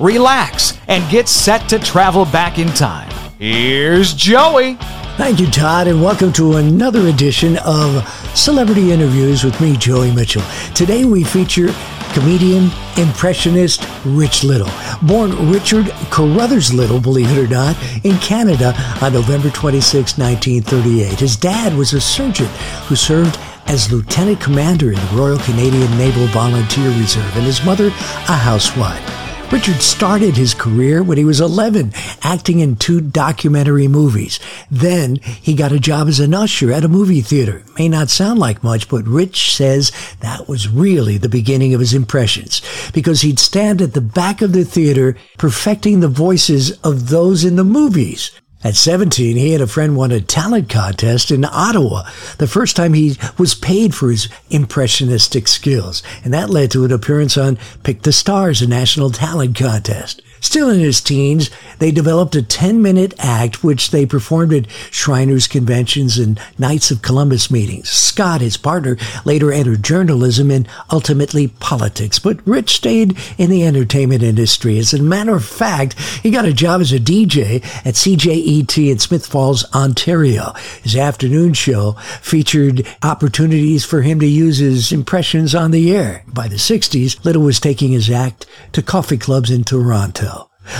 relax, and get set to travel back in time. Here's Joey. Thank you, Todd, and welcome to another edition of Celebrity Interviews with me, Joey Mitchell. Today we feature comedian, impressionist Rich Little. Born Richard Carruthers Little, believe it or not, in Canada on November 26, 1938. His dad was a surgeon who served as lieutenant commander in the Royal Canadian Naval Volunteer Reserve, and his mother, a housewife. Richard started his career when he was 11, acting in two documentary movies. Then he got a job as an usher at a movie theater. May not sound like much, but Rich says that was really the beginning of his impressions because he'd stand at the back of the theater perfecting the voices of those in the movies. At 17, he and a friend won a talent contest in Ottawa, the first time he was paid for his impressionistic skills. And that led to an appearance on Pick the Stars, a national talent contest. Still in his teens, they developed a 10-minute act which they performed at Shriners conventions and Knights of Columbus meetings. Scott, his partner, later entered journalism and ultimately politics, but Rich stayed in the entertainment industry. As a matter of fact, he got a job as a DJ at CJET in Smith Falls, Ontario. His afternoon show featured opportunities for him to use his impressions on the air. By the 60s, Little was taking his act to coffee clubs in Toronto.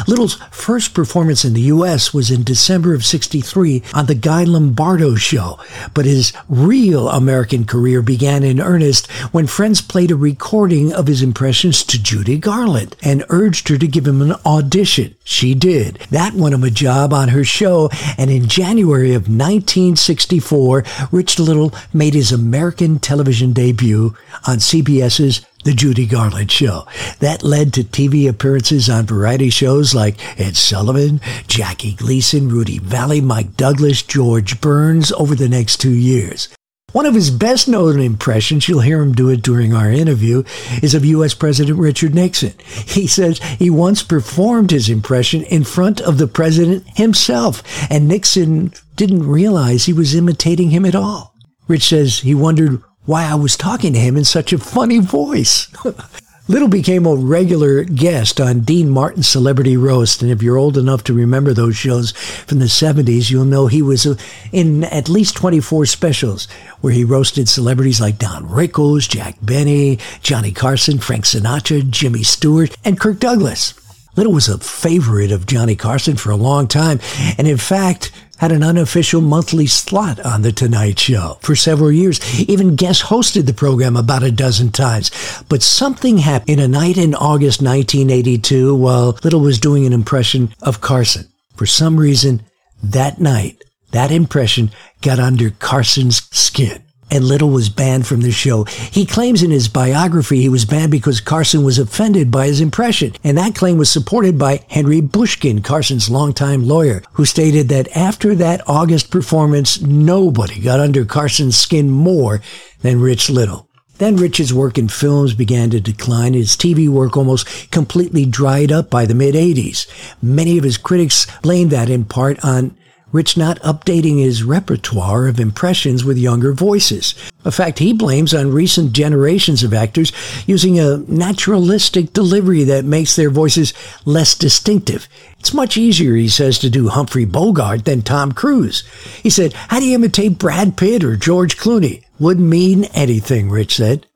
Little's first performance in the U.S. was in December of 63 on The Guy Lombardo Show, but his real American career began in earnest when friends played a recording of his impressions to Judy Garland and urged her to give him an audition. She did. That won him a job on her show, and in January of 1964, Rich Little made his American television debut on CBS's the Judy Garland Show. That led to TV appearances on variety shows like Ed Sullivan, Jackie Gleason, Rudy Vallee, Mike Douglas, George Burns over the next two years. One of his best known impressions, you'll hear him do it during our interview, is of U.S. President Richard Nixon. He says he once performed his impression in front of the president himself, and Nixon didn't realize he was imitating him at all. Rich says he wondered why I was talking to him in such a funny voice. Little became a regular guest on Dean Martin's Celebrity Roast, and if you're old enough to remember those shows from the 70s, you'll know he was uh, in at least 24 specials where he roasted celebrities like Don Rickles, Jack Benny, Johnny Carson, Frank Sinatra, Jimmy Stewart, and Kirk Douglas. Little was a favorite of Johnny Carson for a long time, and in fact, had an unofficial monthly slot on The Tonight Show for several years, even guest hosted the program about a dozen times. But something happened in a night in August 1982 while Little was doing an impression of Carson. For some reason, that night, that impression got under Carson's skin and Little was banned from the show. He claims in his biography he was banned because Carson was offended by his impression, and that claim was supported by Henry Bushkin, Carson's longtime lawyer, who stated that after that August performance, nobody got under Carson's skin more than Rich Little. Then Rich's work in films began to decline. His TV work almost completely dried up by the mid 80s. Many of his critics blamed that in part on Rich not updating his repertoire of impressions with younger voices. A fact he blames on recent generations of actors using a naturalistic delivery that makes their voices less distinctive. It's much easier, he says, to do Humphrey Bogart than Tom Cruise. He said, how do you imitate Brad Pitt or George Clooney? Wouldn't mean anything, Rich said.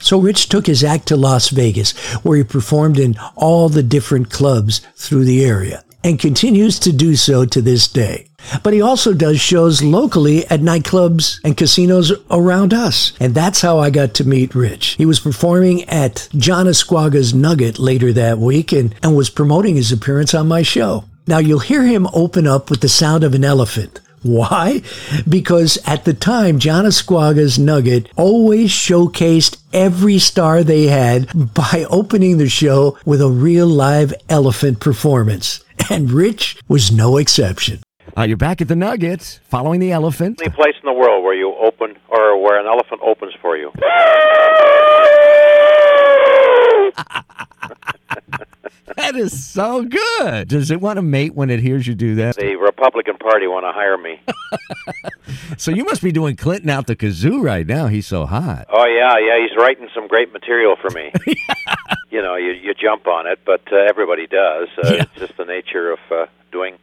So Rich took his act to Las Vegas, where he performed in all the different clubs through the area and continues to do so to this day. But he also does shows locally at nightclubs and casinos around us. And that's how I got to meet Rich. He was performing at John Ascuaga's Nugget later that week and, and was promoting his appearance on my show. Now you'll hear him open up with the sound of an elephant. Why? Because at the time, John Ascuaga's Nugget always showcased every star they had by opening the show with a real live elephant performance. and Rich was no exception. Uh, you're back at the Nuggets, following the elephant. Any place in the world where you open or where an elephant opens for you. That is so good. Does it want to mate when it hears you do that? The Republican Party want to hire me. So you must be doing Clinton out the kazoo right now. He's so hot. Oh yeah, yeah, he's writing some great material for me. You know, you you jump on it, but uh, everybody does. Uh, Yeah. It's just the nature of uh, doing,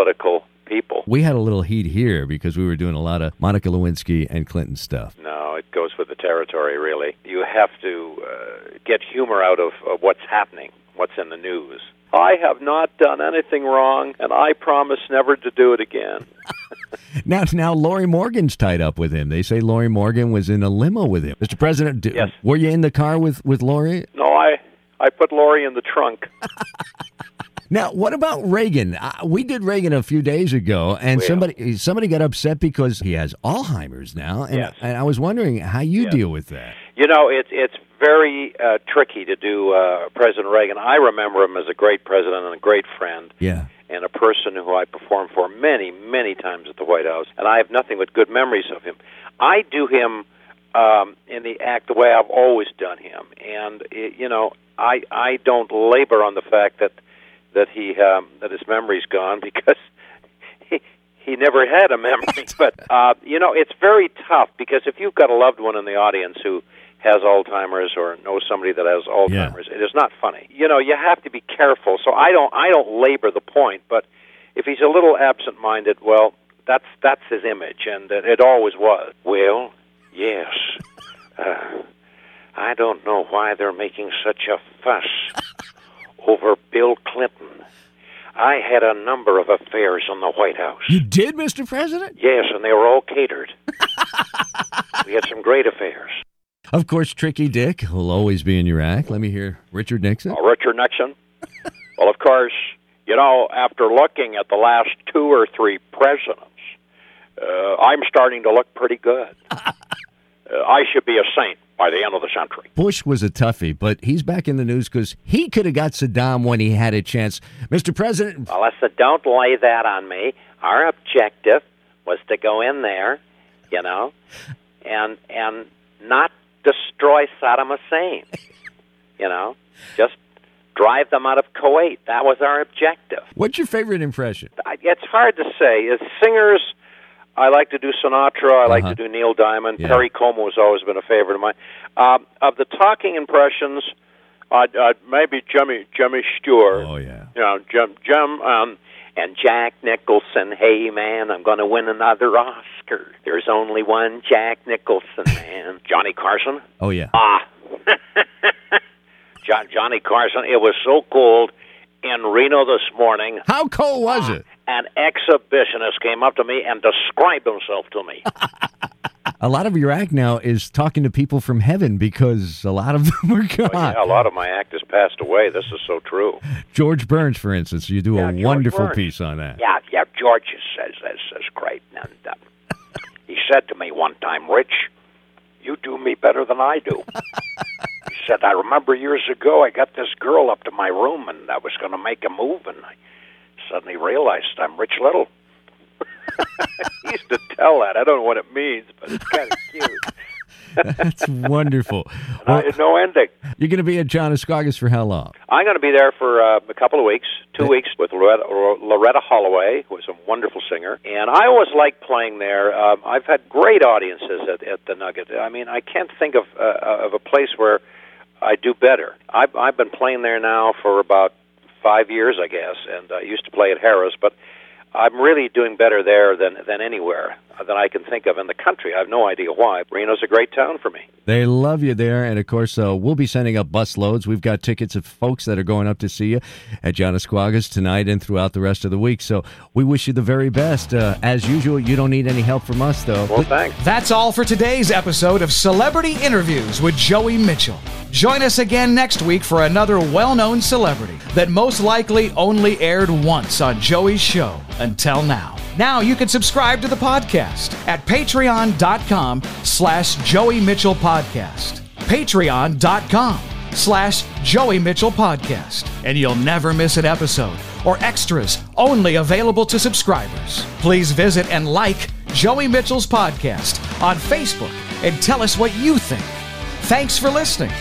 political people. We had a little heat here because we were doing a lot of Monica Lewinsky and Clinton stuff. No, it goes with the territory. Really, you have to uh, get humor out of, of what's happening, what's in the news. I have not done anything wrong, and I promise never to do it again. Now, now Lori Morgan's tied up with him. They say Lori Morgan was in a limo with him. Mr. President, d- Yes. were you in the car with with Lori? No, I I put Lori in the trunk. Now, what about Reagan? Uh, we did Reagan a few days ago, and Well. somebody somebody got upset because he has Alzheimer's now, and, Yes. and I was wondering how you Yes. deal with that. You know, it's it's very uh, tricky to do uh, President Reagan. I remember him as a great president and a great friend, Yeah. and a person who I performed for many, many times at the White House. And I have nothing but good memories of him. I do him um, in the act the way I've always done him, and it, you know, I I don't labor on the fact that that he um, that his memory's gone because he he never had a memory. but uh, you know, it's very tough because if you've got a loved one in the audience who has Alzheimer's or knows somebody that has Alzheimer's, it is not funny. You know, you have to be careful. So I don't I don't labor the point, but if he's a little absent-minded, well, that's that's his image, and it, it always was. Well, yes. Uh, I don't know why they're making such a fuss over Bill Clinton. I had a number of affairs in the White House. You did, Mr. President? Yes, and they were all catered. we had some great affairs. Of course, Tricky Dick will always be in your act. Let me hear Richard Nixon. Uh, Richard Nixon. well, of course, you know, after looking at the last two or three presidents, uh, I'm starting to look pretty good. Uh, I should be a saint by the end of the century. Bush was a toughie, but he's back in the news because he could have got Saddam when he had a chance. Mr. President, Well, I said, don't lay that on me. Our objective was to go in there, you know, and and not destroy Saddam Hussein. You know, just drive them out of Kuwait. That was our objective. what's your favorite impression? It's hard to say. As singers, I like to do Sinatra. I like Uh-huh. to do Neil Diamond. Yeah. Perry Como has always been a favorite of mine. Um, of the talking impressions, I'd, I'd maybe Jimmy Jimmy Stewart. Oh, yeah. You know, Jim Jim um, and Jack Nicholson. Hey man, I'm going to win another Oscar. There's only one Jack Nicholson, man. Johnny Carson. Oh, yeah. Ah, John, Johnny Carson. It was so cold in Reno this morning. How cold was it? An exhibitionist came up to me and described himself to me. A lot of your act now is talking to people from heaven because a lot of them are gone. yeah, a lot of my actors passed away. This is so true. George Burns, for instance, you do Yeah, a George wonderful Burns. piece on that. Yeah, yeah. George says this is great, and uh, he said to me one time, "Rich, you do me better than I do." he said, "I remember years ago, I got this girl up to my room, and I was going to make a move, and I suddenly realized I'm Rich Little." he used to tell that. I don't know what it means, but it's kind of cute. That's wonderful. Well, no ending. you're going to be at John Ascuaga's for how long? I'm going to be there for uh, a couple of weeks, two weeks with Loretta, Loretta Holloway, who is a wonderful singer. And I always like playing there. Um, I've had great audiences at, at the Nugget. I mean, I can't think of uh, of a place where I do better. I've, I've been playing there now for about five years, I guess, and I used to play at Harrah's, but I'm really doing better there than than anywhere that I can think of in the country. I have no idea why. Reno's a great town for me. They love you there, and of course, uh, we'll be sending up bus loads. We've got tickets of folks that are going up to see you at John Ascuaga's tonight and throughout the rest of the week. So we wish you the very best. Uh, as usual, you don't need any help from us, though. Well, thanks. That's all for today's episode of Celebrity Interviews with Joey Mitchell. Join us again next week for another well known celebrity that most likely only aired once on Joey's show until now. Now you can subscribe to the podcast at patreon.com slash Joey Mitchell Podcast. Patreon.com slash Joey Mitchell Podcast. And you'll never miss an episode or extras only available to subscribers. Please visit and like Joey Mitchell's podcast on Facebook and tell us what you think. Thanks for listening.